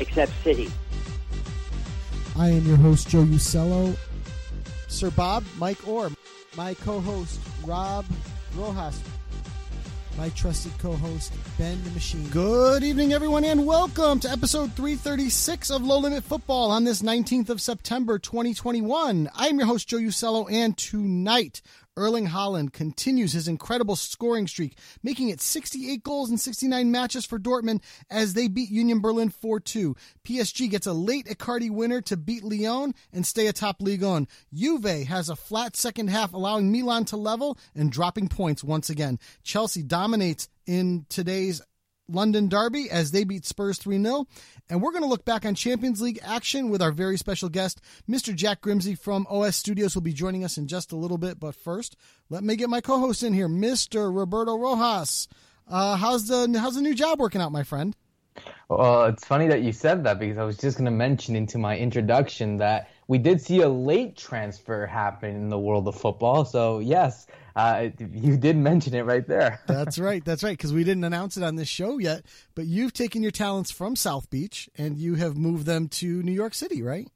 except City. I am your host, Joe Usello. Sir Bob, Mike Orr, my co-host, Rob Rojas, my trusted co-host, Ben the Machine. Good evening, everyone, and welcome to episode 336 of Low Limit Futbol on this 19th of September, 2021. I'm your host, Joe Usello, and tonight, Erling Haaland continues his incredible scoring streak, making it 68 goals in 69 matches for Dortmund as they beat Union Berlin 4-2. PSG gets a late Icardi winner to beat Lyon and stay atop Ligue 1. Juve has a flat second half, allowing Milan to level and dropping points once again. Chelsea dominates in today's London Derby as they beat Spurs 3 0. And we're going to look back on Champions League action with our very special guest, Mr. Jack Grimse from OS Studios, will be joining us in just a little bit. But first, let me get my co host in here, Mr. Roberto Rojas. Uh, how's the how's the new job working out, my friend? Well, it's funny that you said that because I was just going to mention into my introduction that we did see a late transfer happen in the world of football. So, yes, uh, you did mention it right there. that's right. That's right. Because we didn't announce it on this show yet, but you've taken your talents from South Beach and you have moved them to New York City, right?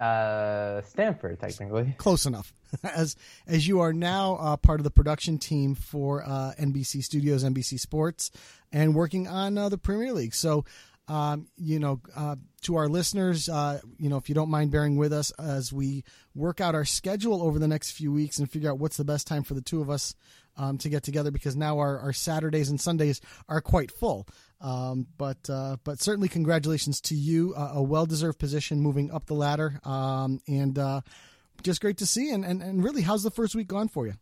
Uh, Stamford, technically. Close enough. As as you are now uh, part of the production team for uh, NBC Studios, NBC Sports, and working on uh, the Premier League. So, um, you know, uh, to our listeners, uh, you know, if you don't mind bearing with us as we work out our schedule over the next few weeks and figure out what's the best time for the two of us um, to get together, because now our, our Saturdays and Sundays are quite full. Um, but uh, but certainly congratulations to you, a well deserved position moving up the ladder, um, and uh, just great to see. And, and and really, how's the first week gone for you?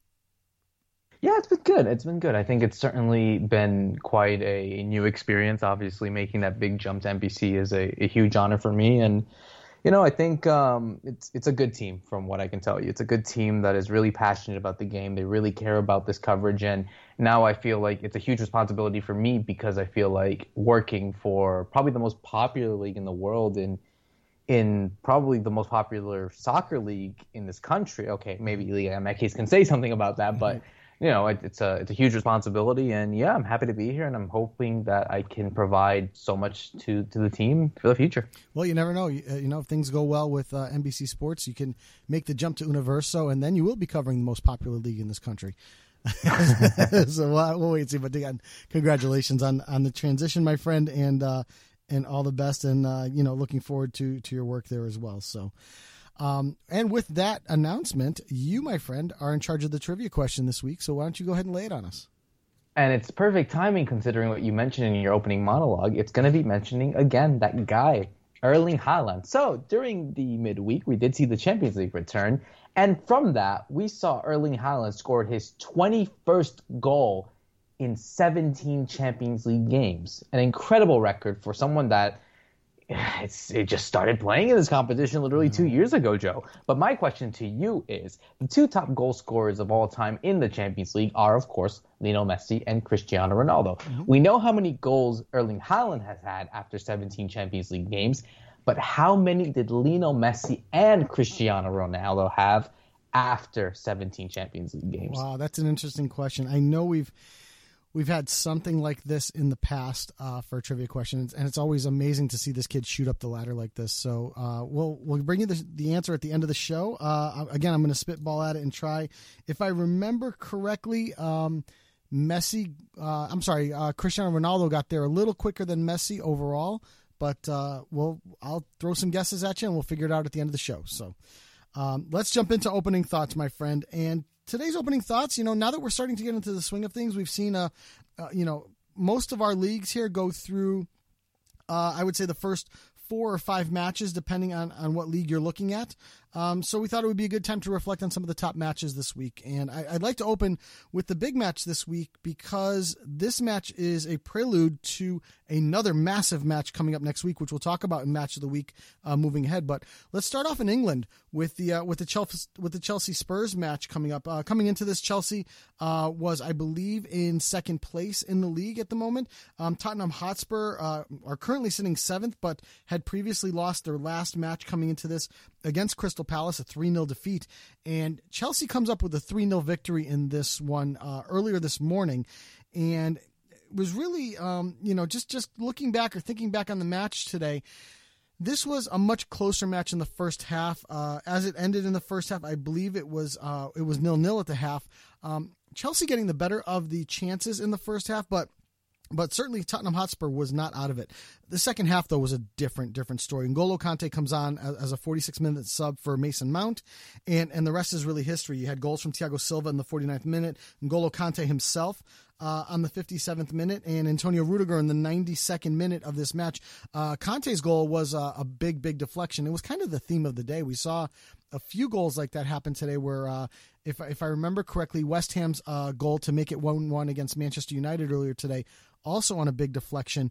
Yeah, it's been good. It's been good. I think it's certainly been quite a new experience. Obviously, making that big jump to NBC is a, a huge honor for me, and you know, I think um, it's it's a good team from what I can tell you. It's a good team that is really passionate about the game. They really care about this coverage, and now I feel like it's a huge responsibility for me because I feel like working for probably the most popular league in the world in in probably the most popular soccer league in this country. Okay, maybe Liga MX can say something about that, but you know, it, it's a it's a huge responsibility, and yeah, I'm happy to be here, and I'm hoping that I can provide so much to to the team for the future. Well, you never know. You, uh, you know, if things go well with uh, NBC Sports, you can make the jump to Universo, and then you will be covering the most popular league in this country. so we'll, we'll wait and see. But again, congratulations on on the transition, my friend, and uh, and all the best, and uh, you know, looking forward to to your work there as well. So. Um, and with that announcement, you, my friend, are in charge of the trivia question this week. So why don't you go ahead and lay it on us? And it's perfect timing considering what you mentioned in your opening monologue. It's going to be mentioning again that guy, Erling Haaland. So during the midweek, we did see the Champions League return. And from that, we saw Erling Haaland scored his 21st goal in 17 Champions League games. An incredible record for someone that it's it just started playing in this competition literally two years ago, Joe. But my question to you is: the two top goal scorers of all time in the Champions League are, of course, Lionel Messi and Cristiano Ronaldo. Mm-hmm. We know how many goals Erling Haaland has had after 17 Champions League games, but how many did Lionel Messi and Cristiano Ronaldo have after 17 Champions League games? Wow, that's an interesting question. I know we've we've had something like this in the past uh, for trivia questions, and it's always amazing to see this kid shoot up the ladder like this. So uh, we'll we'll bring you the, the answer at the end of the show. Uh, again, I'm going to spitball at it and try. If I remember correctly, um, Messi, uh, I'm sorry, uh, Cristiano Ronaldo got there a little quicker than Messi overall, but uh, we'll I'll throw some guesses at you and we'll figure it out at the end of the show. So. Um, let's jump into opening thoughts, my friend. And today's opening thoughts, you know, now that we're starting to get into the swing of things, we've seen, uh, uh you know, most of our leagues here go through, uh, I would say, the first four or five matches, depending on, on what league you're looking at. Um, so we thought it would be a good time to reflect on some of the top matches this week. And I, would like to open with the big match this week because this match is a prelude to another massive match coming up next week, which we'll talk about in match of the week uh, moving ahead. But let's start off in England with the uh, with the Chelsea with the Chelsea Spurs match coming up. Uh, coming into this, Chelsea uh, was, I believe, in second place in the league at the moment. Um, Tottenham Hotspur uh, are currently sitting seventh, but had previously lost their last match coming into this against Crystal Palace, a 3 0 defeat. And Chelsea comes up with a 3 0 victory in this one uh, earlier this morning. And was really, um, you know, just, just looking back or thinking back on the match today, this was a much closer match in the first half. Uh, as it ended in the first half, I believe it was uh, it was nil nil at the half. Um, Chelsea getting the better of the chances in the first half, but but certainly Tottenham Hotspur was not out of it. The second half, though, was a different, different story. N'Golo Kante comes on as a 46 minute sub for Mason Mount, and, and the rest is really history. You had goals from Thiago Silva in the 49th minute, N'Golo Kante himself uh, on the 57th minute, and Antonio Rudiger in the 92nd minute of this match. Uh, Kante's goal was a, a, big, big deflection. It was kind of the theme of the day. We saw a few goals like that happen today where, uh, if, if I remember correctly, West Ham's uh, goal to make it 1 1 against Manchester United earlier today also on a big deflection.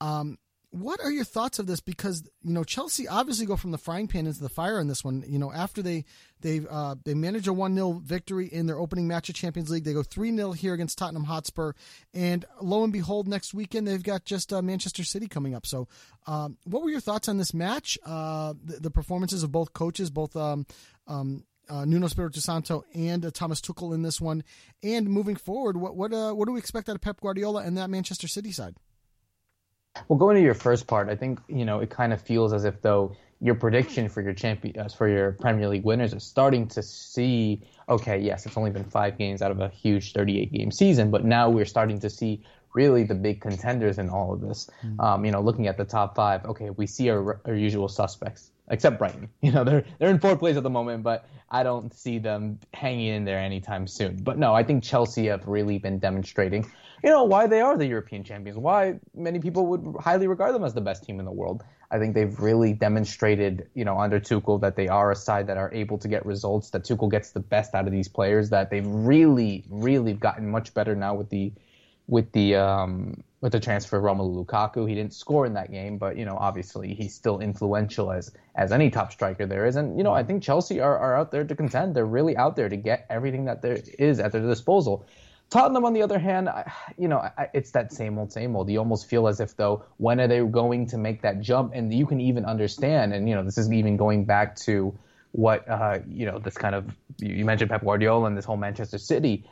Um, what are your thoughts of this? Because you know Chelsea obviously go from the frying pan into the fire in this one. You know after they they uh, they manage a one 0 victory in their opening match of Champions League, they go three 0 here against Tottenham Hotspur, and lo and behold, next weekend they've got just uh, Manchester City coming up. So, um, what were your thoughts on this match? Uh, the, the, performances of both coaches, both um, um, uh, Nuno Espirito Santo and uh, Thomas Tuchel in this one. And moving forward, what what uh, what do we expect out of Pep Guardiola and that Manchester City side? Well, going to your first part, I think you know it kind of feels as if though your prediction for your champion uh, for your Premier League winners is starting to see. Okay, yes, it's only been five games out of a huge 38 game season, but now we're starting to see really the big contenders in all of this. Mm-hmm. Um, you know, looking at the top five, okay, we see our, our usual suspects except Brighton. You know, they're they're in fourth place at the moment, but I don't see them hanging in there anytime soon. But no, I think Chelsea have really been demonstrating, you know, why they are the European champions. Why many people would highly regard them as the best team in the world. I think they've really demonstrated, you know, under Tuchel that they are a side that are able to get results. That Tuchel gets the best out of these players. That they've really, really gotten much better now with the with the um, with the transfer of Romelu Lukaku. He didn't score in that game, but you know, obviously he's still influential as as any top striker there is. And you know, I think Chelsea are, are out there to contend. They're really out there to get everything that there is at their disposal. Tottenham, on the other hand, I, you know, I, it's that same old, same old. You almost feel as if though, when are they going to make that jump? And you can even understand, and you know, this is even going back to what uh, you know, this kind of you mentioned Pep Guardiola and this whole Manchester City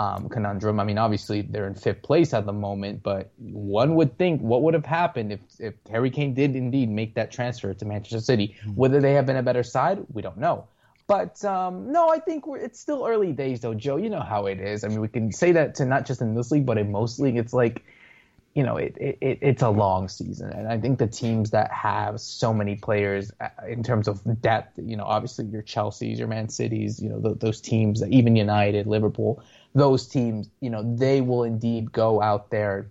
um, conundrum. I mean, obviously they're in fifth place at the moment, but one would think what would have happened if, if Harry Kane did indeed make that transfer to Manchester City. Mm-hmm. Whether they have been a better side, we don't know. But um, no, I think it's still early days, though, Joe. You know how it is. I mean, we can say that to not just in this league, but in most league, it's like, you know, it, it it's a long season, and I think the teams that have so many players uh, in terms of depth, you know, obviously your Chelseas, your Man Cities, you know, the, those teams, even United, Liverpool, those teams, you know, they will indeed go out there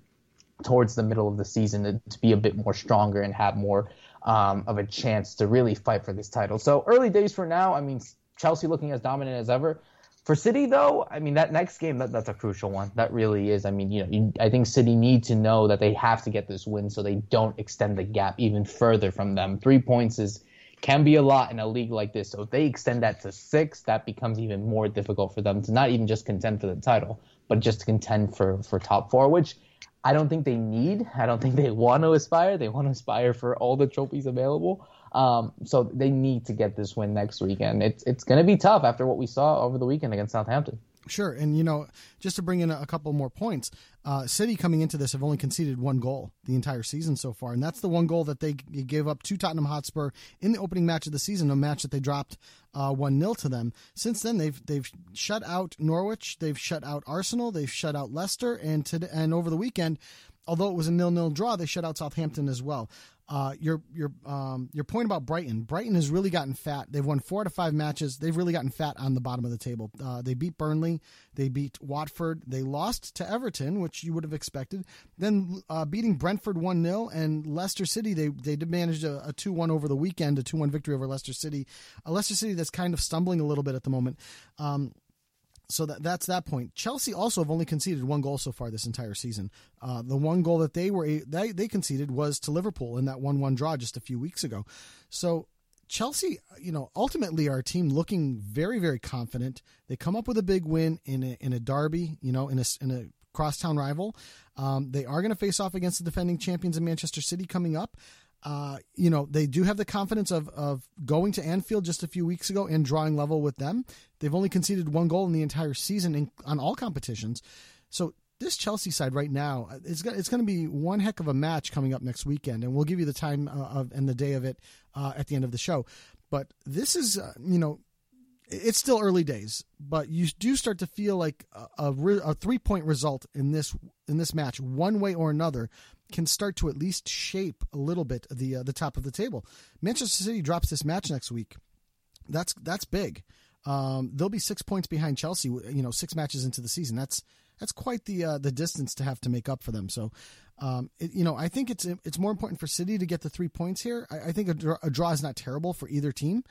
towards the middle of the season to, to be a bit more stronger and have more um, of a chance to really fight for this title. So early days for now. I mean, Chelsea looking as dominant as ever. For City, though, I mean that next game that, that's a crucial one. That really is. I mean, you know, you, I think City need to know that they have to get this win so they don't extend the gap even further from them. Three points is can be a lot in a league like this. So if they extend that to six, that becomes even more difficult for them to not even just contend for the title, but just to contend for, for top four, which I don't think they need. I don't think they want to aspire. They want to aspire for all the trophies available. Um, so they need to get this win next weekend. It's it's going to be tough after what we saw over the weekend against Southampton. Sure, and you know, just to bring in a, couple more points, uh, City coming into this have only conceded one goal the entire season so far, and that's the one goal that they gave up to Tottenham Hotspur in the opening match of the season, a match that they dropped uh, one uh, 0 to them. Since then, they've they've shut out Norwich, they've shut out Arsenal, they've shut out Leicester, and to, and over the weekend, although it was a nil nil draw, they shut out Southampton as well. Uh, your your um, your point about Brighton. Brighton has really gotten fat. They've won four to five matches. They've really gotten fat on the bottom of the table. Uh, they beat Burnley. They beat Watford. They lost to Everton, which you would have expected. Then uh, beating Brentford one 0 and Leicester City. They they did manage a two one over the weekend, a two one victory over Leicester City. A Leicester City that's kind of stumbling a little bit at the moment. Um, so that that's that point. Chelsea also have only conceded one goal so far this entire season. Uh, the one goal that they were they, they conceded was to Liverpool in that one one draw just a few weeks ago. So Chelsea, you know, ultimately a team looking very very confident. They come up with a big win in a, in a derby, you know, in a in a crosstown rival. Um, they are going to face off against the defending champions in Manchester City coming up. Uh, you know, they do have the confidence of, of going to Anfield just a few weeks ago and drawing level with them. They've only conceded one goal in the entire season in, on all competitions. So this Chelsea side right now, uh, it's it's going to be one heck of a match coming up next weekend, and we'll give you the time uh, of and the day of it uh, at the end of the show. But this is, uh, you know, it's still early days, but you do start to feel like a, a, a three point result in this in this match, one way or another, can start to at least shape a little bit the uh, the top of the table. Manchester City drops this match next week. That's that's big. Um, they'll be six points behind Chelsea. You know, six matches into the season. That's that's quite the uh, the distance to have to make up for them. So, um, it, you know, I think it's it's more important for City to get the three points here. I, I think a a draw, is not terrible for either team.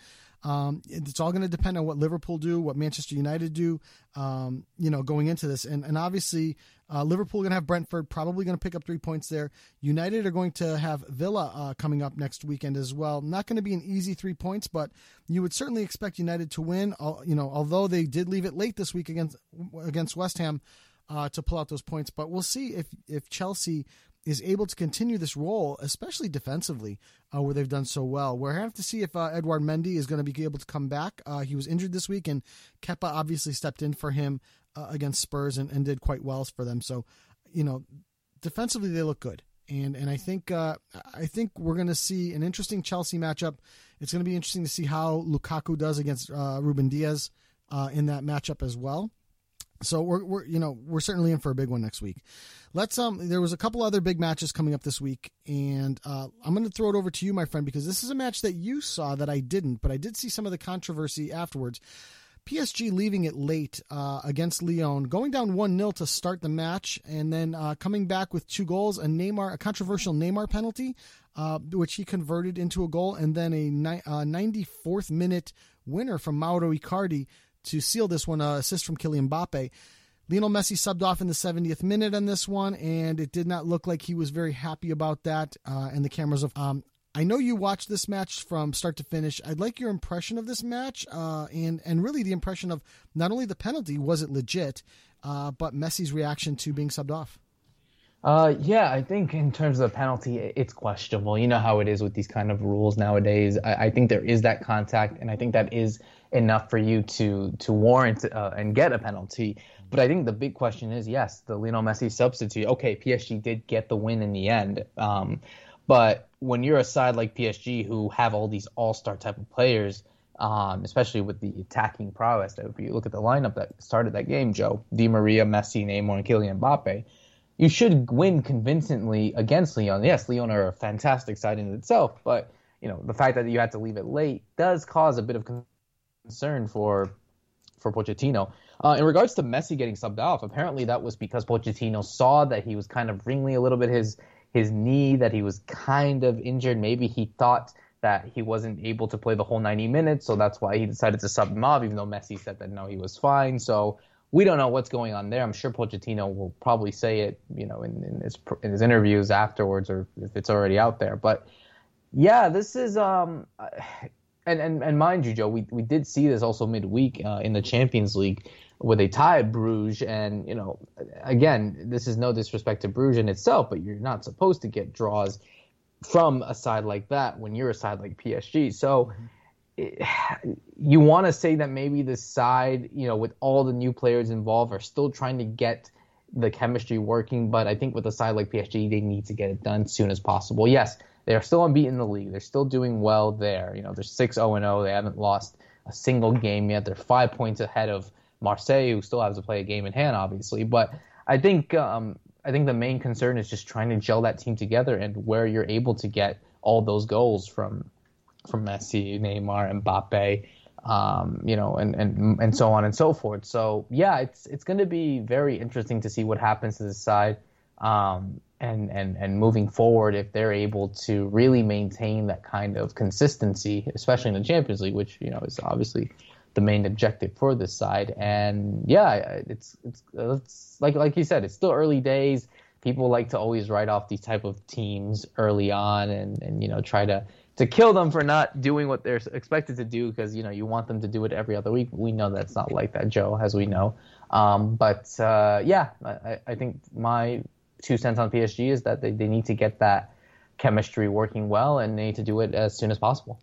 Um, it's all going to depend on what Liverpool do, what Manchester United do, um, you know, going into this. And, and obviously, uh, Liverpool going to have Brentford, probably going to pick up three points there. United are going to have Villa uh, coming up next weekend as well. Not going to be an easy three points, but you would certainly expect United to win. You know, although they did leave it late this week against against West Ham uh, to pull out those points. But we'll see if if Chelsea is able to continue this role, especially defensively, uh, where they've done so well. We're going to have to see if uh, Edouard Mendy is going to be able to come back. Uh, he was injured this week, and Kepa obviously stepped in for him uh, against Spurs and, and, did quite well for them. So, you know, defensively they look good. And and I think uh, I think we're going to see an interesting Chelsea matchup. It's going to be interesting to see how Lukaku does against uh, Ruben Dias in that matchup as well. So we're, we're you know we're certainly in for a big one next week. Let's um there was a couple other big matches coming up this week, and uh, I'm going to throw it over to you, my friend, because this is a match that you saw that I didn't, but I did see some of the controversy afterwards. PSG leaving it late uh, against Lyon, going down one 0 to start the match, and then uh, coming back with two goals, a Neymar, a controversial Neymar penalty, uh, which he converted into a goal, and then a ni- 94th uh, minute winner from Mauro Icardi to seal this one, uh, assist from Kylian Mbappe. Lionel Messi subbed off in the 70th minute on this one, and it did not look like he was very happy about that. Uh, and the cameras of, um, I know you watched this match from start to finish. I'd like your impression of this match, uh, and and really the impression of not only the penalty was it legit, uh, but Messi's reaction to being subbed off. Uh, yeah, I think in terms of the penalty, it's questionable. You know how it is with these kind of rules nowadays. I, I think there is that contact, and I think that is enough for you to to warrant uh, and get a penalty. But I think the big question is, yes, the Lionel Messi substitute. Okay, PSG did get the win in the end. Um, but when you're a side like PSG who have all these all-star type of players, um, especially with the attacking prowess, if you look at the lineup that started that game, Joe, Di Maria, Messi, Neymar, and Kylian Mbappe, you should win convincingly against Lyon. Yes, Lyon are a fantastic side in itself, but you know the fact that you had to leave it late does cause a bit of concern for for Pochettino. Uh, in regards to Messi getting subbed off, apparently that was because Pochettino saw that he was kind of wringing a little bit his his knee, that he was kind of injured. Maybe he thought that he wasn't able to play the whole 90 minutes, so that's why he decided to sub him off, even though Messi said that no, he was fine. So we don't know what's going on there. I'm sure Pochettino will probably say it, you know, in, in his in his interviews afterwards, or if it's already out there. But yeah, this is um, and, and, and mind you, Joe, we, we did see this also midweek uh, in the Champions League. where they tied Bruges. And, you know, again, this is no disrespect to Bruges in itself, but you're not supposed to get draws from a side like that when you're a side like PSG. So it, you want to say that maybe this side, you know, with all the new players involved, are still trying to get the chemistry working. But I think with a side like PSG, they need to get it done as soon as possible. Yes, they are still unbeaten in the league. They're still doing well there. You know, they're 6 0 0. They haven't lost a single game yet. They're five points ahead of Marseille, who still has to play a game in hand, obviously. But I think um, I think the main concern is just trying to gel that team together and where you're able to get all those goals from from Messi, Neymar, Mbappe, um, you know, and, and and so on and so forth. So yeah, it's it's going to be very interesting to see what happens to this side, um, and and and moving forward if they're able to really maintain that kind of consistency, especially in the Champions League, which you know is obviously the main objective for this side. And yeah, it's it's, it's like like you said, it's still early days. People like to always write off these type of teams early on, and and you know try to to kill them for not doing what they're expected to do because you know you want them to do it every other week. We know that's not like that, Joe, as we know. Um, but uh, yeah, I, I think my two cents on PSG is that they, they need to get that chemistry working well and they need to do it as soon as possible.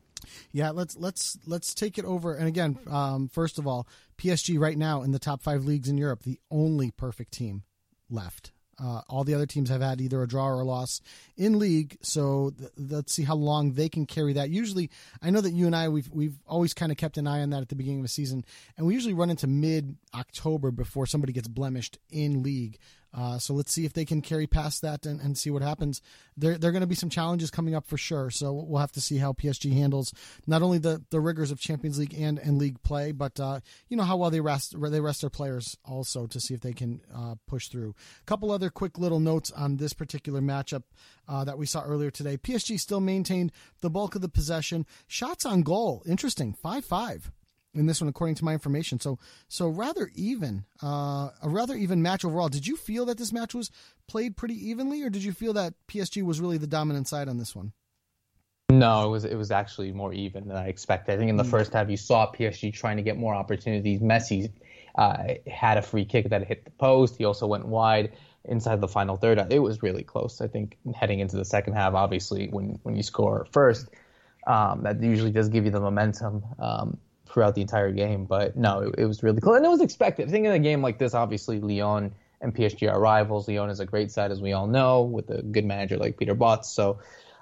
Yeah, let's let's let's take it over. And again, um, first of all, PSG right now in the top five leagues in Europe, the only perfect team left. Uh, all the other teams have had either a draw or a loss in league, so th- let's see how long they can carry that. Usually, I know that you and I we've we've always kind of kept an eye on that at the beginning of the season, and we usually run into mid October before somebody gets blemished in league. Uh, so let's see if they can carry past that and, and see what happens. There, there are going to be some challenges coming up for sure. So we'll have to see how PSG handles not only the, the rigors of Champions League and, and league play, but uh, you know how well they rest they rest their players also to see if they can uh, push through. A couple other quick little notes on this particular matchup uh, that we saw earlier today. PSG still maintained the bulk of the possession. Shots on goal, interesting, five five in this one, according to my information. So, so rather even, uh, a rather even match overall. Did you feel that this match was played pretty evenly, or did you feel that PSG was really the dominant side on this one? No, it was it was actually more even than I expected. I think in the mm. first half you saw PSG trying to get more opportunities. Messi uh, had a free kick that hit the post. He also went wide inside the final third. It was really close. I think heading into the second half, obviously when when you score first, um, that usually does give you the momentum. Um, throughout the entire game. But no, it, it was really cool, and it was expected. I think in a game like this, obviously Lyon and PSG are rivals. Lyon is a great side, as we all know, with a good manager like Peter Bosz. So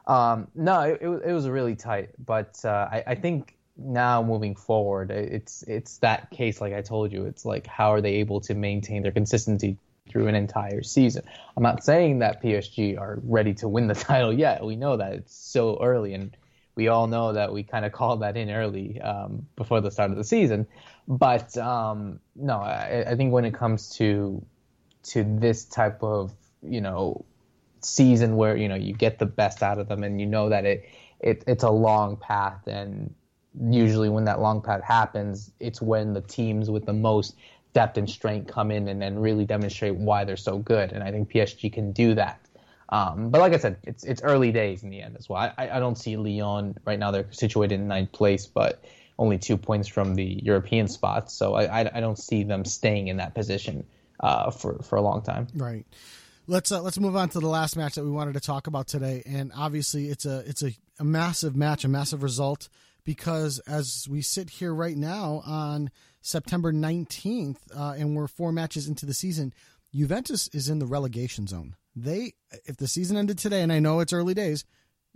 um, no, it, it, was really tight. But uh, I, I think now moving forward, it's it's that case like I told you. It's like how are they able to maintain their consistency through an entire season? I'm not saying that PSG are ready to win the title yet. We know that it's so early and we all know that we kind of called that in early um, before the start of the season. But um, no, I, I, think when it comes to to this type of you know season where you know you get the best out of them and you know that it, it it's a long path and usually when that long path happens it's when the teams with the most depth and strength come in and then really demonstrate why they're so good and I think PSG can do that um, but like I said, it's it's early days in the end as well. I, I don't see Lyon right now. They're situated in ninth place, but only two points from the European spots. So I, I, I don't see them staying in that position uh, for for a long time. Right. Let's uh, let's move on to the last match that we wanted to talk about today, and obviously it's a it's a, a massive match, a massive result because as we sit here right now on September nineteenth, uh, and we're four matches into the season, Juventus is in the relegation zone they if the season ended today, and I know it's early days,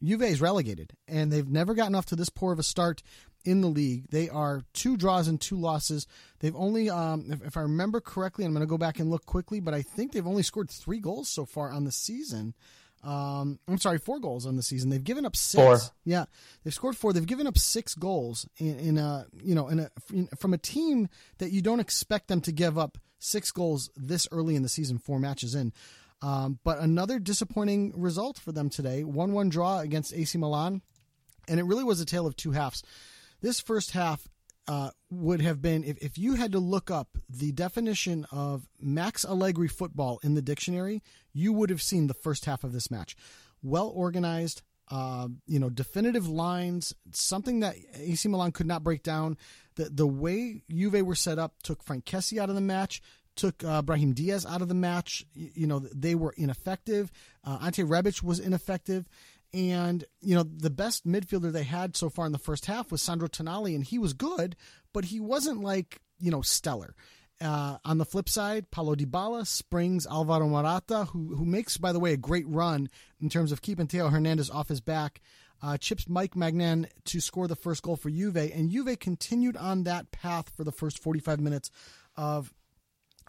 Juve is relegated, and they've never gotten off to this poor of a start in the league. They are two draws and two losses. They've only, um, if, if, I remember correctly, I'm going to go back and look quickly, but I think they've only scored three goals so far on the season. Um, I'm sorry, four goals on the season. They've given up six. Four. Yeah, they've scored four. They've given up six goals in, in a, you know, in a in, from a team that you don't expect them to give up six goals this early in the season, four matches in. Um, but another disappointing result for them today 1 1 draw against AC Milan. And it really was a tale of two halves. This first half uh, would have been, if, if you had to look up the definition of Max Allegri football in the dictionary, you would have seen the first half of this match. Well organized, uh, you know, definitive lines, something that AC Milan could not break down. The the way Juve were set up took Frank Kessie out of the match, took uh, Brahim Diaz out of the match. You, know, they were ineffective. Uh, Ante Rebic was ineffective. And, you know, the best midfielder they had so far in the first half was Sandro Tonali, and he was good, but he wasn't like, you know, stellar. Uh, on the flip side, Paulo Dybala springs Alvaro Morata, who who makes, by the way, a great run in terms of keeping Theo Hernandez off his back. Uh, chips Mike Maignan to score the first goal for Juve, and Juve continued on that path for the first 45 minutes of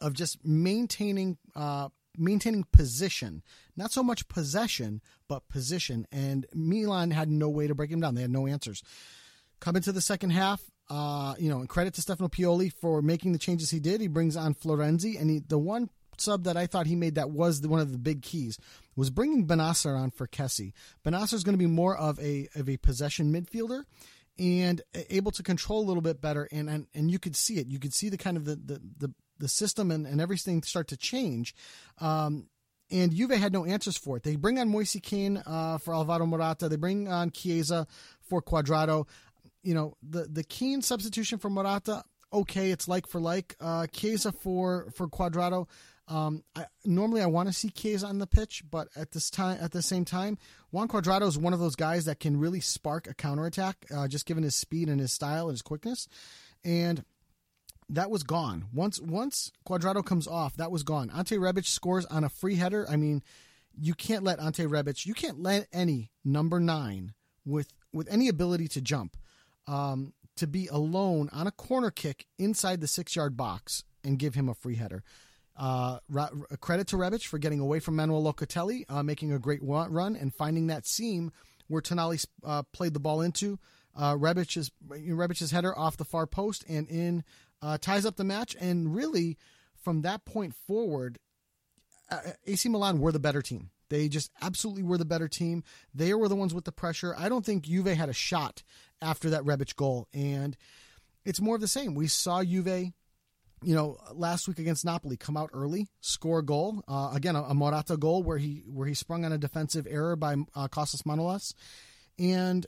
of just maintaining uh, maintaining position, not so much possession, but position. And Milan had no way to break him down; they had no answers. Come into the second half, uh, you know, and credit to Stefano Pioli for making the changes he did. He brings on Florenzi, and he, the one sub that I thought he made that was the, one of the big keys was bringing Bennacer on for Kessie. Bennacer is going to be more of a of a possession midfielder and able to control a little bit better. And and, and you could see it. You could see the kind of the the the, the system and, and everything start to change. Um, and Juve had no answers for it. They bring on Moise Kean uh, for Alvaro Morata. They bring on Chiesa for Cuadrado you know the the Kean substitution for Morata. Okay, it's like for like. Uh, Chiesa for for Cuadrado. Um, I, normally I want to see Chiesa on the pitch, but at this time, at the same time, Juan Cuadrado is one of those guys that can really spark a counterattack, uh, just given his speed and his style and his quickness. And that was gone once once Cuadrado comes off. That was gone. Ante Rebic scores on a free header. I mean, you can't let Ante Rebic. You can't let any number nine with with any ability to jump um, to be alone on a corner kick inside the six yard box and give him a free header. Uh, credit to Rebic for getting away from Manuel Locatelli, uh, making a great run and finding that seam where Tonali uh, played the ball into. Uh, Rebic's, Rebic's header off the far post and in uh, ties up the match. And really, from that point forward, uh, AC Milan were the better team. They just absolutely were the better team. They were the ones with the pressure. I don't think Juve had a shot after that Rebic goal. And it's more of the same. We saw Juve, you know, last week against Napoli come out early, score a goal. Uh, again, a, a, Morata goal where he where he sprung on a defensive error by uh, Kostas Manolas, and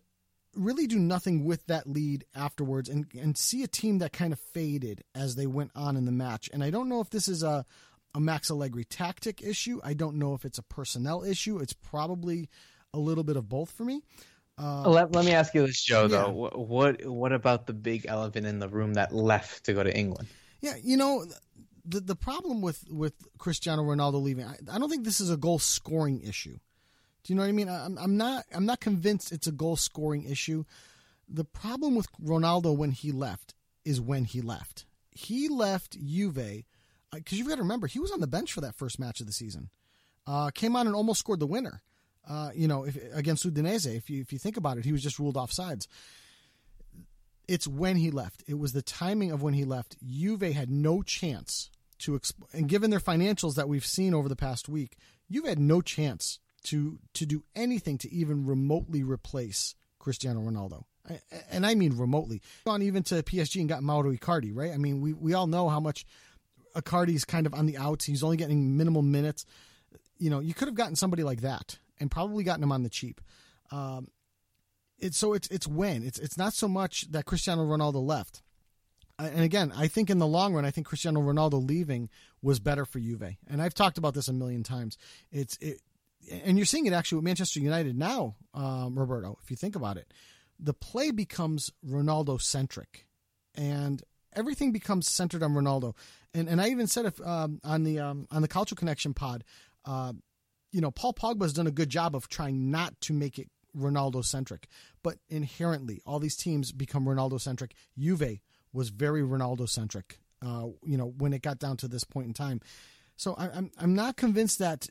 really do nothing with that lead afterwards, and and see a team that kind of faded as they went on in the match. And I don't know if this is a a Max Allegri tactic issue. I don't know if it's a personnel issue. It's probably a little bit of both for me. Uh, let, let me ask you this, Joe. Yeah. Though, what, what what about the big elephant in the room that left to go to England? Yeah, you know, the the problem with with Cristiano Ronaldo leaving, I, I don't think this is a goal scoring issue. Do you know what I mean? I'm, I'm not I'm not convinced it's a goal scoring issue. The problem with Ronaldo when he left is when he left. He left Juve because uh, you've got to remember he was on the bench for that first match of the season. Uh, came on and almost scored the winner. Uh, you know, if, against Udinese, if you if you think about it, he was just ruled off sides. It's when he left. It was the timing of when he left. Juve had no chance to, exp- and given their financials that we've seen over the past week, Juve had no chance to to do anything to even remotely replace Cristiano Ronaldo. And I mean remotely. Gone even to PSG and got Mauro Icardi, right? I mean, we, we all know how much Icardi's kind of on the outs. He's only getting minimal minutes. You know, you could have gotten somebody like that and probably gotten him on the cheap. Um, so it's it's when it's it's not so much that Cristiano Ronaldo left. And again, I think in the long run, I think Cristiano Ronaldo leaving was better for Juve. And I've talked about this a million times. It's it, and you're seeing it actually with Manchester United now, um, Roberto. If you think about it, the play becomes Ronaldo centric, and everything becomes centered on Ronaldo. And and I even said if um, on the um, on the Calcio Connection pod, uh, you know, Paul Pogba has done a good job of trying not to make it Ronaldo centric, but inherently, all these teams become Ronaldo centric. Juve was very Ronaldo centric. Uh, you know, when it got down to this point in time, so I, I'm I'm not convinced that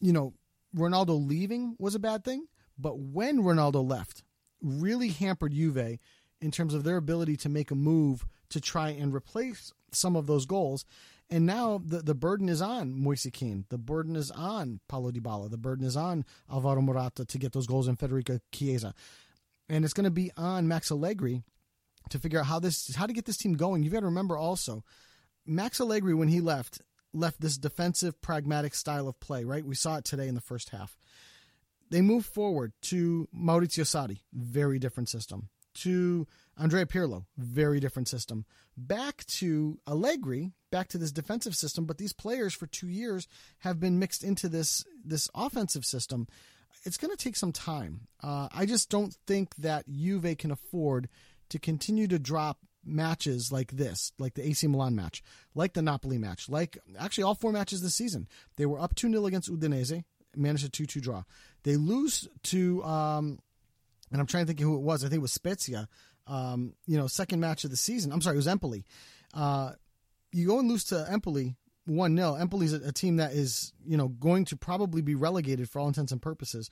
you know Ronaldo leaving was a bad thing, but when Ronaldo left, really hampered Juve in terms of their ability to make a move to try and replace some of those goals. And now the, the burden is on Moise Kean. The burden is on Paulo Dybala. The burden is on Alvaro Morata to get those goals in Federico Chiesa. And it's going to be on Max Allegri to figure out how this how to get this team going. You've got to remember also, Max Allegri when he left left this defensive pragmatic style of play. Right, we saw it today in the first half. they move forward to Maurizio Sarri, very different system. To Andrea Pirlo, very different system. Back to Allegri, back to this defensive system, but these players for two years have been mixed into this this offensive system. It's going to take some time. Uh, I just don't think that Juve can afford to continue to drop matches like this, like the AC Milan match, like the Napoli match, like actually all four matches this season. They were up 2 0 against Udinese, managed a 2 2 draw. They lose to, um, and I'm trying to think who it was. I think it was Spezia, um, you know, second match of the season. I'm sorry, it was Empoli. Uh, you go and lose to Empoli 1 0. Empoli's a, a team that is, you know, going to probably be relegated for all intents and purposes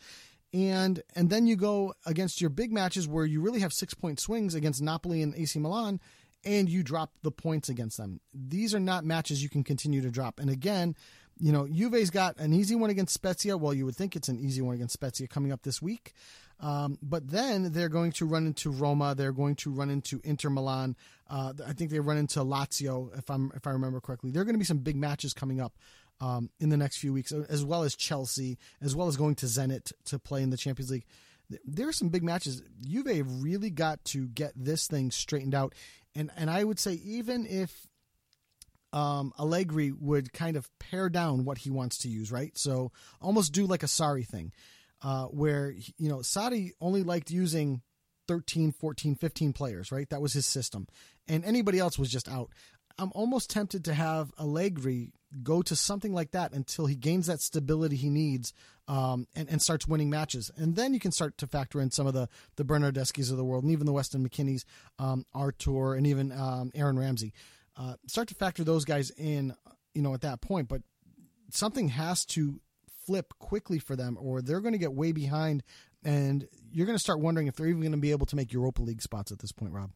and and then you go against your big matches where you really have six point swings against Napoli and AC Milan, and you drop the points against them. These are not matches you can continue to drop. And again, you know, Juve's got an easy one against Spezia. Well, you would think it's an easy one against Spezia coming up this week. Um, but then they're going to run into Roma. They're going to run into Inter Milan. Uh, I think they run into Lazio, if I'm if I remember correctly. There are going to be some big matches coming up um, in the next few weeks, as well as Chelsea, as well as going to Zenit to play in the Champions League. There are some big matches. Juve really got to get this thing straightened out, and and I would say even if um, Allegri would kind of pare down what he wants to use, right? So almost do like a Sarri thing, uh, where you know Sarri only liked using 13, 14, 15 players, right? That was his system, and anybody else was just out. I'm almost tempted to have Allegri go to something like that until he gains that stability he needs um, and, and starts winning matches. And then you can start to factor in some of the, the Bernardeschi's of the world and even the Weston McKennie's, um, Arthur, and even um, Aaron Ramsey. Uh, start to factor those guys in, you know, at that point. But something has to flip quickly for them or they're going to get way behind and you're going to start wondering if they're even going to be able to make Europa League spots at this point, Rob.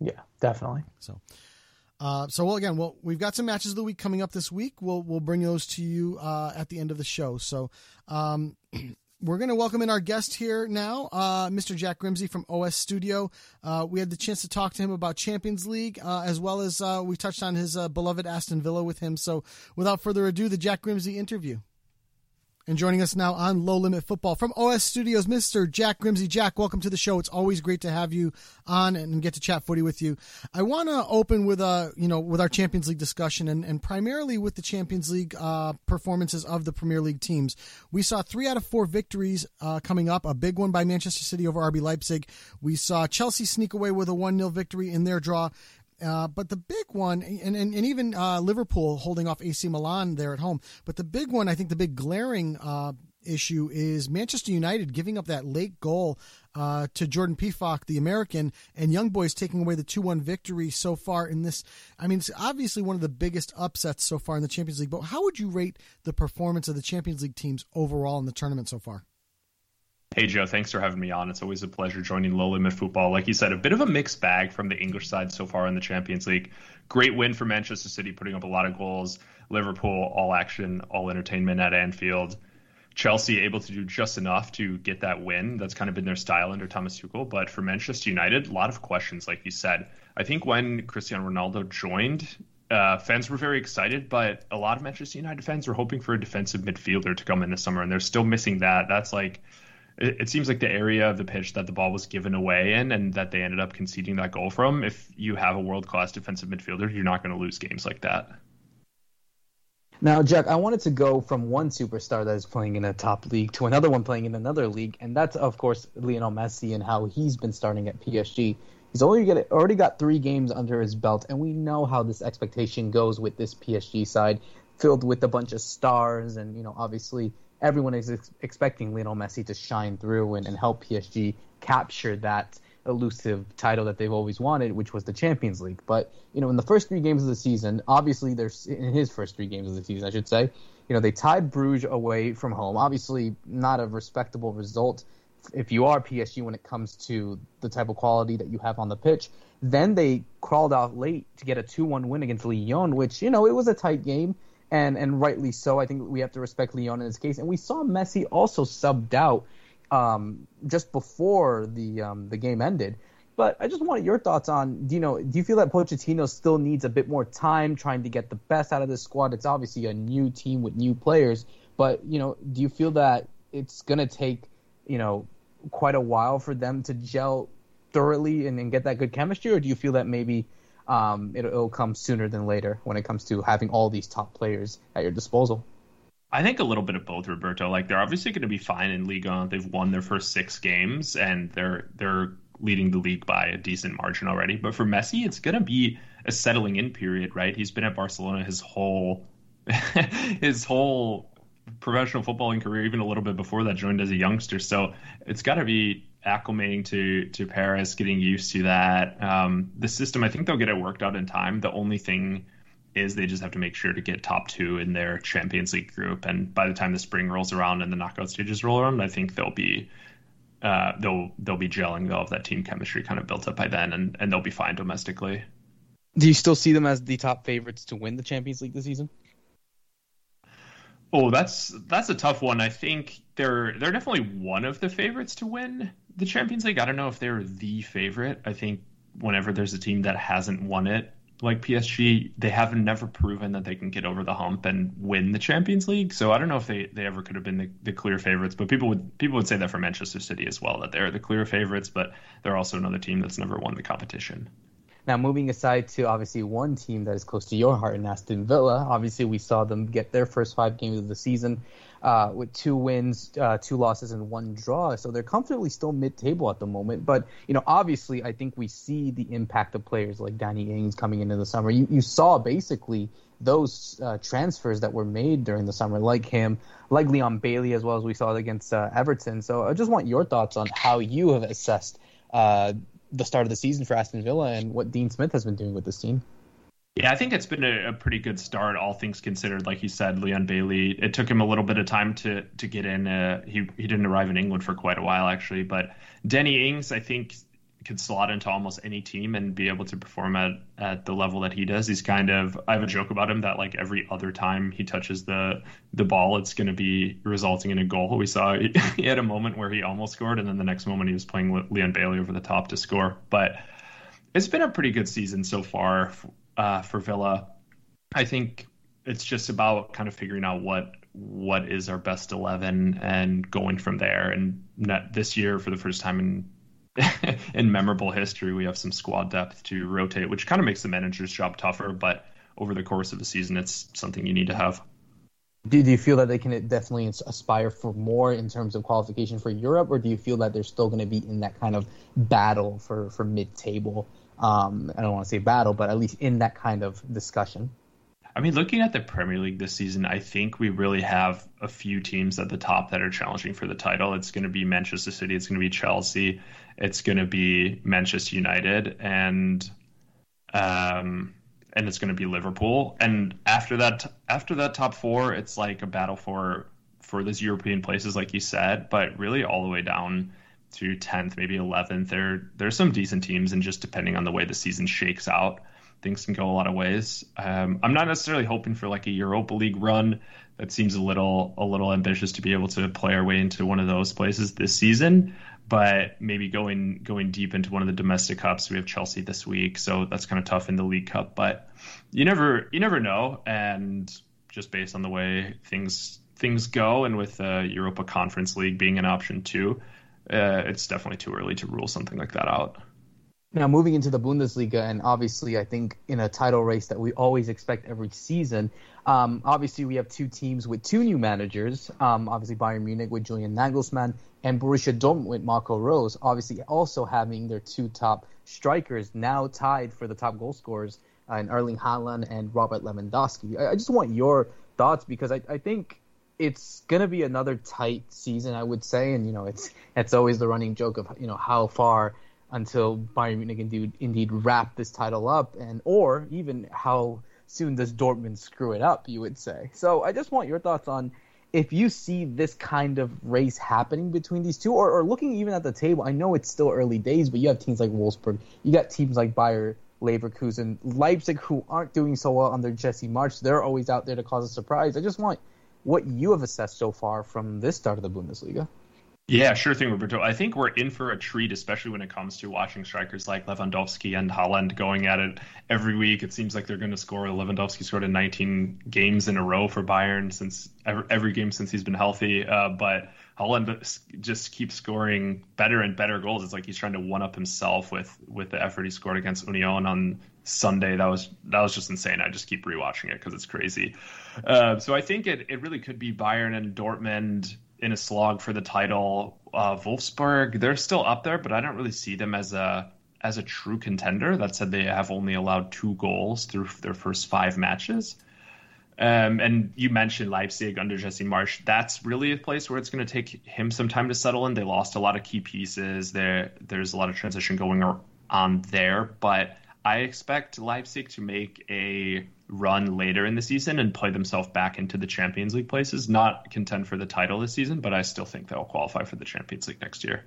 Yeah, definitely. So, uh, so well, again, well, we've got some matches of the week coming up this week. We'll we'll bring those to you uh, at the end of the show. So, um, we're going to welcome in our guest here now, uh, Mr. Jack Grimse from OS Studio. Uh, we had the chance to talk to him about Champions League, uh, as well as we touched on his beloved Aston Villa with him. So, without further ado, the Jack Grimse interview. And joining us now on Low Limit Futbol from OS Studios, Mr. Jack Grimse. Jack, welcome to the show. It's always great to have you on and get to chat footy with you. I want to open with a, uh, you know, with our Champions League discussion and, and primarily with the Champions League uh, performances of the Premier League teams. We saw three out of four victories uh, coming up. A big one by Manchester City over RB Leipzig. We saw Chelsea sneak away with a one 0 victory in their draw. Uh, but the big one, and, and, and even uh, Liverpool holding off AC Milan there at home. But the big one, I think the big glaring uh, issue is Manchester United giving up that late goal uh, to Jordan Pefok, the American, and Young Boys taking away the 2 1 victory so far in this. I mean, it's obviously one of the biggest upsets so far in the Champions League. But how would you rate the performance of the Champions League teams overall in the tournament so far? Hey, Joe, thanks for having me on. It's always a pleasure joining Low Limit Futbol. Like you said, a bit of a mixed bag from the English side so far in the Champions League. Great win for Manchester City, putting up a lot of goals. Liverpool, all action, all entertainment at Anfield. Chelsea able to do just enough to get that win. That's kind of been their style under Thomas Tuchel. But for Manchester United, a lot of questions, like you said. I think when Cristiano Ronaldo joined, uh, fans were very excited, but a lot of Manchester United fans were hoping for a defensive midfielder to come in this summer, and they're still missing that. That's like it, it, seems like the area of the pitch that the ball was given away in and that they ended up conceding that goal from. If you have a world class defensive midfielder, you're not going to lose games like that. Now, Jack, I wanted to go from one superstar that is playing in a top league to another one playing in another league, and that's of course Lionel Messi and how he's been starting at PSG. He's already got three games under his belt, and we know how this expectation goes with this PSG side, filled with a bunch of stars, and you know obviously everyone is ex- expecting Lionel Messi to shine through and, and help PSG capture that elusive title that they've always wanted, which was the Champions League. But you know, in the first three games of the season, obviously there's in his first three games of the season, I should say, you know, they tied Bruges away from home. Obviously, not a respectable result if you are PSG when it comes to the type of quality that you have on the pitch. Then they crawled out late to get a 2-1 win against Lyon, which you know it was a tight game and and rightly so. I think we have to respect Lyon in this case. And we saw Messi also subbed out um, just before the um, the game ended. But I just wanted your thoughts on, do you know, do you feel that Pochettino still needs a bit more time trying to get the best out of this squad? It's obviously a new team with new players, But you know, do you feel that it's going to take you know quite a while for them to gel thoroughly and, and get that good chemistry, or do you feel that maybe um, it, it'll come sooner than later when it comes to having all these top players at your disposal? I think a little bit of both, Roberto. Like they're obviously going to be fine in Liga. They've won their first six games and they're they're leading the league by a decent margin already. But for Messi, it's going to be a settling in period, right? He's been at Barcelona his whole his whole professional footballing career, even a little bit before that, joined as a youngster. So it's got to be acclimating to to Paris, getting used to that. Um, the system, I think they'll get it worked out in time. The only thing is they just have to make sure to get top two in their Champions League group. And by the time the spring rolls around and the knockout stages roll around, I think they'll be uh, they'll they'll be gelling. They'll have that team chemistry kind of built up by then, and, and they'll be fine domestically. Do you still see them as the top favorites to win the Champions League this season? Oh, that's that's a tough one. I think they're they're definitely one of the favorites to win the Champions League. I don't know if they're the favorite. I think whenever there's a team that hasn't won it, like PSG, they haven't never proven that they can get over the hump and win the Champions League. So I don't know if they, they ever could have been the, the clear favorites. But people would people would say that for Manchester City as well, that they're the clear favorites, but they're also another team that's never won the competition. Now, moving aside to obviously one team that is close to your heart in Aston Villa, obviously we saw them get their first five games of the season uh, with two wins, uh, two losses, and one draw. So they're comfortably still mid-table at the moment. But you know, obviously, I think we see the impact of players like Danny Ings coming into the summer. You, you saw basically those uh, transfers that were made during the summer, like him, like Leon Bailey, as well as we saw it against uh, Everton. So I just want your thoughts on how you have assessed uh, the start of the season for Aston Villa and what Dean Smith has been doing with this team. Yeah, I think it's been a, a, pretty good start, all things considered. Like you said, Leon Bailey. It took him a little bit of time to to get in. Uh, he he didn't arrive in England for quite a while actually, but Denny Ings, I think, could slot into almost any team and be able to perform at at the level that he does. He's kind of I have a joke about him that like every other time he touches the the ball, it's going to be resulting in a goal. We saw he, he had a moment where he almost scored, and then the next moment he was playing Leon Bailey over the top to score, but it's been a pretty good season so far uh, for Villa. I think it's just about kind of figuring out what what is our best eleven and going from there. And this year, for the first time in in memorable history, we have some squad depth to rotate, which kind of makes the manager's job tougher. But over the course of the season, it's something you need to have. Do, do you feel that they can definitely aspire for more in terms of qualification for Europe, or do you feel that they're still going to be in that kind of battle for, for mid table um, I don't want to say battle, but at least in that kind of discussion. I mean, looking at the Premier League this season, I think we really have a few teams at the top that are challenging for the title. It's going to be Manchester City, it's going to be Chelsea, it's going to be Manchester United, and um, and it's going to be Liverpool. And after that, after that top four, it's like a battle for for those European places, like you said, but really all the way down to 10th, maybe 11th. There there's some decent teams, and just depending on the way the season shakes out, things can go a lot of ways. Um, I'm not necessarily hoping for like a Europa League run. That seems a little a little ambitious to be able to play our way into one of those places this season. But maybe going going deep into one of the domestic cups. We have Chelsea this week, so that's kind of tough in the League Cup. But you never you never know, and just based on the way things things go, and with the Europa Conference League being an option too, uh, it's definitely too early to rule something like that out. Now, moving into the Bundesliga, and obviously, I think in a title race that we always expect every season, um, obviously, we have two teams with two new managers. Um, obviously, Bayern Munich with Julian Nagelsmann and Borussia Dortmund with Marco Rose. Obviously, also having their two top strikers now tied for the top goal scorers uh, in Erling Haaland and Robert Lewandowski. I, I just want your thoughts because I, I think it's gonna be another tight season, I would say, and you know it's it's always the running joke of you know how far until Bayern Munich indeed, indeed wrap this title up, and or even how soon does Dortmund screw it up, you would say. So I just want your thoughts on if you see this kind of race happening between these two, or, or looking even at the table. I know it's still early days, but you have teams like Wolfsburg, you got teams like Bayer Leverkusen, Leipzig, who aren't doing so well under Jesse Marsch. They're always out there to cause a surprise. I just want what you have assessed so far from this start of the Bundesliga. Yeah, sure thing, Roberto. I think we're in for a treat, especially when it comes to watching strikers like Lewandowski and Haaland going at it every week. It seems like they're going to score. Lewandowski scored in 19 games in a row for Bayern since every, game since he's been healthy. Uh, but Haaland just keeps scoring better and better goals. It's like he's trying to one up himself with with the effort he scored against Union on Sunday. That was that was just insane. I just keep rewatching it because it's crazy. Uh, so I think it, it really could be Bayern and Dortmund in a slog for the title. Uh, Wolfsburg, they're still up there, but I don't really see them as a as a true contender. That said, they have only allowed two goals through their first five matches. Um, and you mentioned Leipzig under Jesse Marsch. That's really a place where it's going to take him some time to settle in. They lost a lot of key pieces. There, there's a lot of transition going on there, but I expect Leipzig to make a run later in the season and play themselves back into the Champions League places. Not contend for the title this season, but I still think they'll qualify for the Champions League next year.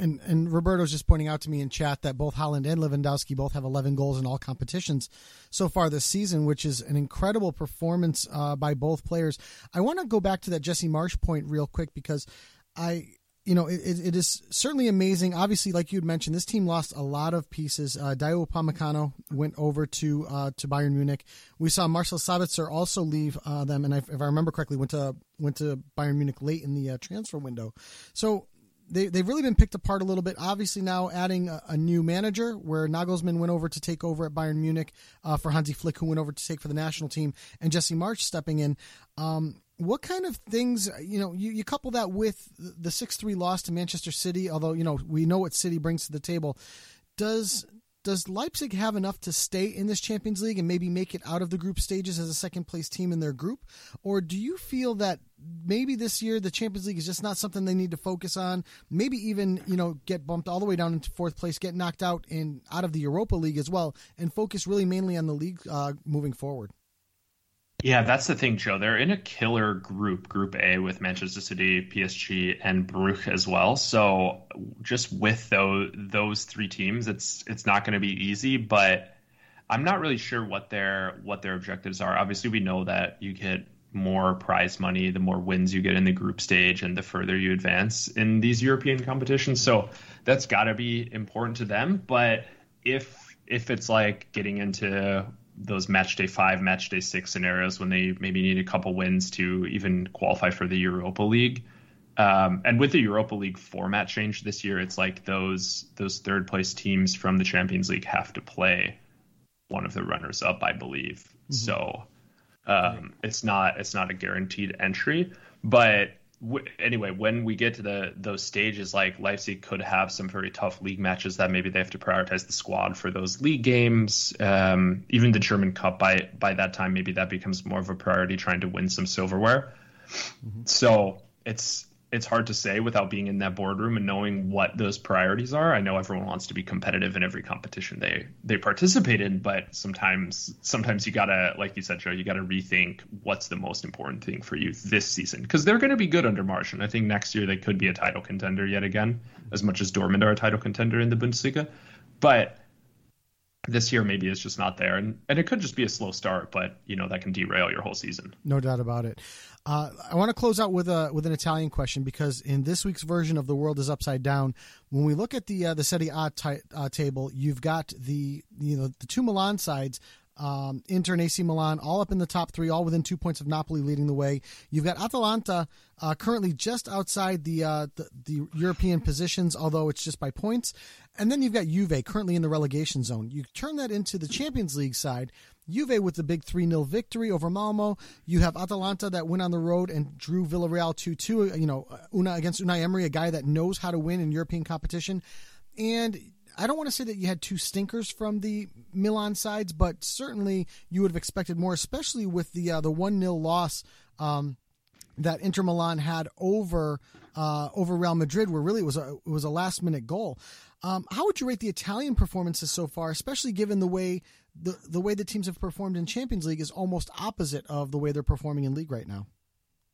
And and Roberto's just pointing out to me in chat that both Haaland and Lewandowski both have 11 goals in all competitions so far this season, which is an incredible performance uh, by both players. I want to go back to that Jesse Marsch point real quick because I you know, it, it is certainly amazing. Obviously, like you had mentioned, this team lost a lot of pieces. Uh, Dayot Upamecano went over to uh, to Bayern Munich. We saw Marcel Sabitzer also leave uh, them, and if I remember correctly, went to went to Bayern Munich late in the uh, transfer window. So they they've really been picked apart a little bit. Obviously, now adding a, a new manager, where Nagelsmann went over to take over at Bayern Munich uh, for Hansi Flick, who went over to take for the national team, and Jesse Marsch stepping in. Um, what kind of things you know you, you couple that with the 6-3 loss to manchester city although you know we know what city brings to the table. Does does leipzig have enough to stay in this champions league and maybe make it out of the group stages as a second place team in their group? Or do you feel that maybe this year the champions league is just not something they need to focus on? Maybe even you know get bumped all the way down into fourth place get knocked out in out of the europa league as well and focus really mainly on the league uh, moving forward yeah, that's the thing, Joe. They're in a killer group, Group A, with Manchester City, PSG, and Brugge as well. So just with those those three teams, it's it's not going to be easy. But I'm not really sure what their what their objectives are. Obviously, we know that you get more prize money the more wins you get in the group stage, and the further you advance in these European competitions. So that's got to be important to them. But if if it's like getting into those match day five, match day six scenarios when they maybe need a couple wins to even qualify for the Europa League. Um, and with the Europa League format change this year, it's like those those third place teams from the Champions League have to play one of the runners up, I believe. Mm-hmm. So um, it's not it's not a guaranteed entry, but w- anyway, when we get to the those stages, like Leipzig could have some very tough league matches that maybe they have to prioritize the squad for those league games. Um, even the German Cup by by that time, maybe that becomes more of a priority, trying to win some silverware. Mm-hmm. So it's it's hard to say without being in that boardroom and knowing what those priorities are. I know everyone wants to be competitive in every competition they they participate in, but sometimes sometimes you gotta, like you said, Joe, you gotta rethink what's the most important thing for you this season because they're going to be good under Marsch, and I think next year they could be a title contender yet again, as much as Dortmund are a title contender in the Bundesliga, but this year maybe it's just not there and, and it could just be a slow start but you know that can derail your whole season no doubt about it uh, I want to close out with a with an Italian question because in this week's version of the world is upside down. When we look at the uh, the Serie A t- uh, table, you've got the you know the two Milan sides. Um, Inter and AC Milan all up in the top three, all within two points of Napoli leading the way. You've got Atalanta uh, currently just outside the, uh, the, the European positions, although it's just by points. And then you've got Juve currently in the relegation zone. You turn that into the Champions League side. Juve with the big 3 0 victory over Malmo. You have Atalanta that went on the road and drew Villarreal 2 2, you know, Una against Unai Emery, a guy that knows how to win in European competition. And I don't want to say that you had two stinkers from the Milan sides, but certainly you would have expected more, especially with the uh, the one 0 loss um, that Inter Milan had over uh, over Real Madrid, where really it was a it was a last minute goal. Um, how would you rate the Italian performances so far, especially given the way the the way the teams have performed in Champions League is almost opposite of the way they're performing in league right now.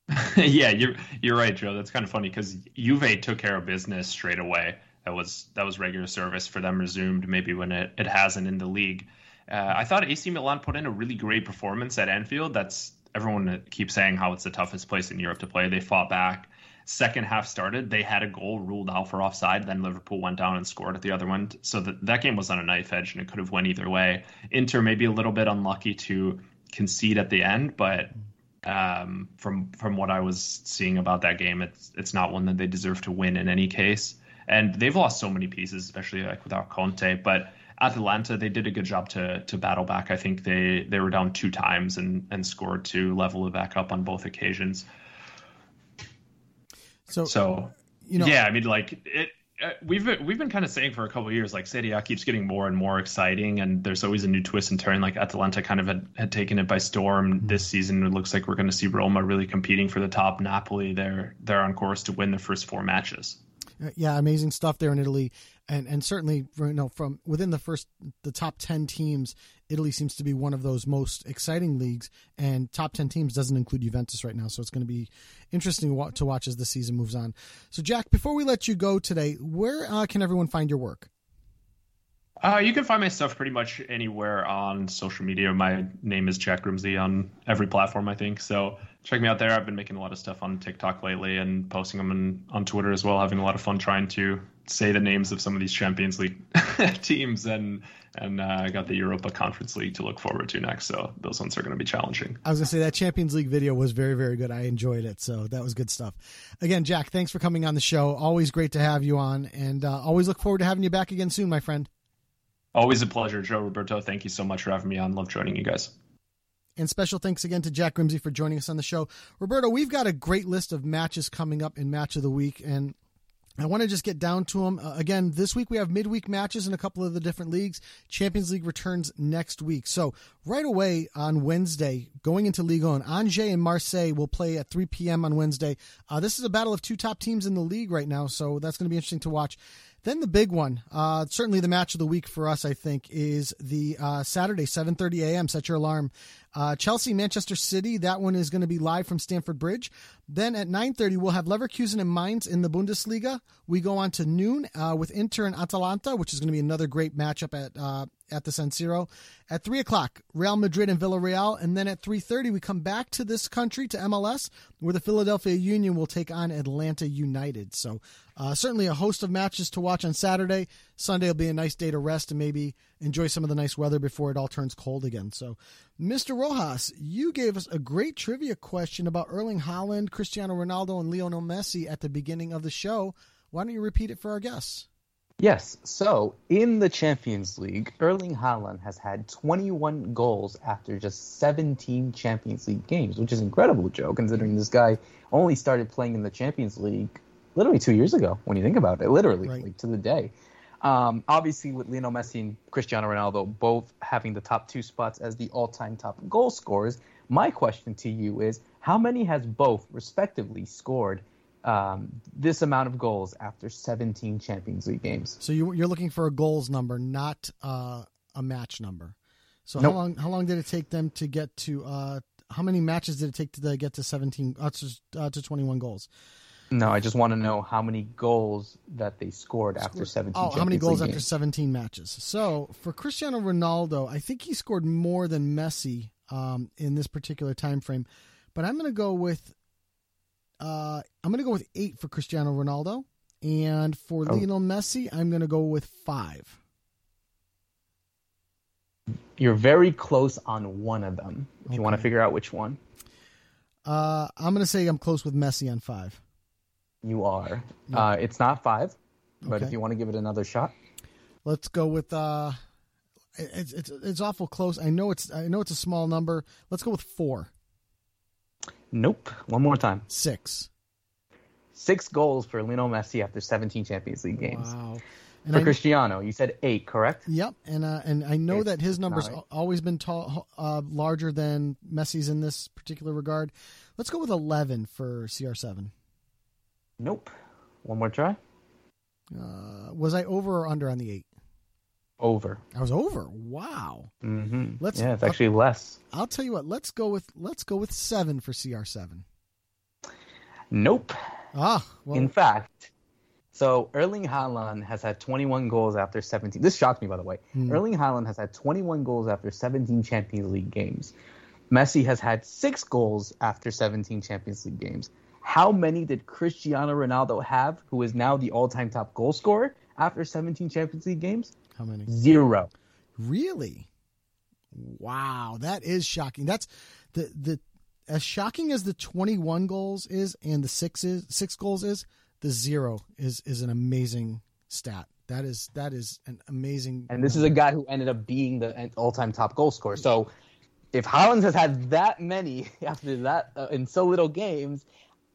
yeah, you're you're right, Joe. That's kind of funny because Juve took care of business straight away. That was that was regular service for them resumed. Maybe when it, it hasn't in the league. Uh, I thought AC Milan put in a really great performance at Anfield. That's everyone keeps saying how it's the toughest place in Europe to play. They fought back. Second half started, they had a goal ruled out for offside. Then Liverpool went down and scored at the other end. So that that game was on a knife edge, and it could have went either way. Inter maybe a little bit unlucky to concede at the end, but um, from from what I was seeing about that game, it's it's not one that they deserve to win in any case. And they've lost so many pieces, especially like without Conte. But Atalanta, they did a good job to to battle back. I think they they were down two times and and scored to level it back up on both occasions. So, So you know, yeah, I mean, like it. Uh, we've been, we've been kind of saying for a couple of years, like Serie A keeps getting more and more exciting, and there's always a new twist and turn. Like Atalanta kind of had, had taken it by storm Mm-hmm. this season. It looks like we're going to see Roma really competing for the top. Napoli, they're they're on course to win the first four matches. Uh, yeah, amazing stuff there in Italy, and and certainly you know from within the first the top ten teams, Italy seems to be one of those most exciting leagues, and top ten teams doesn't include Juventus right now, so it's going to be interesting to watch as the season moves on. So, Jack, before we let you go today, where uh, can everyone find your work? Uh, you can find my stuff pretty much anywhere on social media. My name is Jack Grimse on every platform, I think. So check me out there. I've been making a lot of stuff on TikTok lately and posting them in, on Twitter as well. Having a lot of fun trying to say the names of some of these Champions League teams, and and uh, I got the Europa Conference League to look forward to next. So those ones are going to be challenging. I was going to say that Champions League video was very, very good. I enjoyed it, so that was good stuff. Again, Jack, thanks for coming on the show. Always great to have you on, and uh, always look forward to having you back again soon, my friend. Always a pleasure, Joe Roberto. Thank you so much for having me on. Love joining you guys. And special thanks again to Jack Grimse for joining us on the show. Roberto, we've got a great list of matches coming up in Match of the Week, and I want to just get down to them. Uh, again, this week we have midweek matches in a couple of the different leagues. Champions League returns next week. So, right away on Wednesday, going into Ligue 1, Angers and Marseille will play at 3 p.m. on Wednesday. Uh, this is a battle of two top teams in the league right now, so that's going to be interesting to watch. Then the big one, uh, certainly the match of the week for us, I think, is the uh, Saturday, 7:30 a.m. Set your alarm. Uh, Chelsea, Manchester City. That one is going to be live from Stamford Bridge. Then at 9:30, we'll have Leverkusen and Mainz in the Bundesliga. We go on to noon uh, with Inter and Atalanta, which is going to be another great matchup at uh, at the San Siro. At three o'clock, Real Madrid and Villarreal, and then at 3:30, we come back to this country to MLS, where the Philadelphia Union will take on Atlanta United. So uh, certainly a host of matches to watch on Saturday. Sunday will be a nice day to rest and maybe enjoy some of the nice weather before it all turns cold again. So, Mr. Rojas, you gave us a great trivia question about Erling Haaland, Cristiano Ronaldo, and Lionel Messi at the beginning of the show. Why don't you repeat it for our guests? Yes. So in the Champions League, Erling Haaland has had 21 goals after just 17 Champions League games, which is incredible, Joe, considering this guy only started playing in the Champions League literally two years ago. When you think about it, literally Right. like to the day. Um, obviously, with Lionel Messi and Cristiano Ronaldo both having the top two spots as the all-time top goal scorers, my question to you is: How many has both respectively scored? Um, this amount of goals after 17 Champions League games. So you, you're looking for a goals number, not uh, a match number. So Nope. how long how long did it take them to get to? Uh, how many matches did it take to get to 17 uh, to, uh, to 21 goals? No, I just want to know how many goals that they scored after 17 Oh, how many goals League after games. 17 matches? So for Cristiano Ronaldo, I think he scored more than Messi um, in this particular time frame. But I'm going to go with uh, I'm going to go with eight for Cristiano Ronaldo, and for Oh. Lionel Messi, I'm going to go with five. You're very close on one of them. If you want to figure out which one, Uh, I'm going to say I'm close with Messi on five. you are. Uh, it's not five, but Okay. if you want to give it another shot, Let's go with uh, it's it's it's awful close. I know it's I know it's a small number. Let's go with four, nope. One more time. six. Six goals for Lionel Messi after 17 Champions League games. Wow. And For I- Cristiano, you said eight, correct? Yep, and uh, and I know that his numbers al- always been tall, uh, larger than Messi's in this particular regard. Let's go with eleven for CR7. Nope. One more try. Uh, was I over or under on the eight? Over. I was over. Wow. hmm Let's- yeah, it's actually less. I'll tell you what. Let's go with let's go with seven for CR7. Nope. Ah, well, In fact, so Erling Haaland has had 21 goals after 17. This shocked me, by the way. Hmm. Erling Haaland has had 21 goals after 17 Champions League games. Messi has had six goals after 17 Champions League games. How many did Cristiano Ronaldo have, who is now the all-time top goal scorer after 17 Champions League games? How many? Zero. Really? Wow, that is shocking. That's the the as shocking as the 21 goals is and the six is six goals is, the zero is is an amazing stat. That is that is an amazing. And this is a guy who ended up being the all-time top goal scorer. So if Haaland has had that many after that uh, in so little games,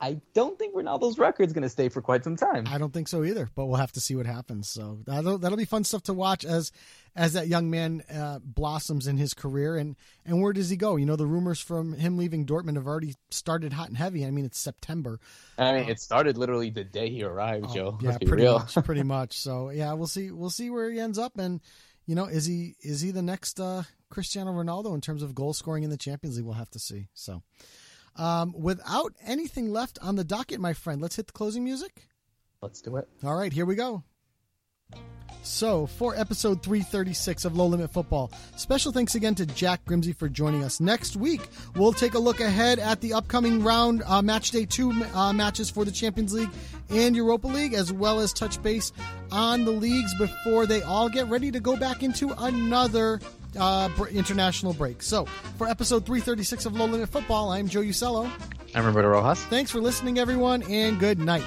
I don't think Ronaldo's record's going to stay for quite some time. I don't think so either, but we'll have to see what happens. So that'll that'll be fun stuff to watch as as that young man uh, blossoms in his career and and where does he go? You know, the rumors from him leaving Dortmund have already started hot and heavy. I mean, it's September. I mean, it started literally the day he arrived, Oh, Joe. yeah, pretty real. much, pretty much. So yeah, we'll see. We'll see where he ends up, and you know, is he is he the next uh, Cristiano Ronaldo in terms of goal scoring in the Champions League? We'll have to see. So, um, without anything left on the docket, my friend, let's hit the closing music. Let's do it. All right, here we go. So, for episode 336 of Low Limit Futbol, special thanks again to Jack Grimse for joining us. Next week, we'll take a look ahead at the upcoming round, uh, match day two uh, matches for the Champions League and Europa League, as well as touch base on the leagues before they all get ready to go back into another uh, international break. So, for episode 336 of Low Limit Futbol, I'm Joe Usello. I'm Roberto Rojas. Thanks for listening, everyone, and good night.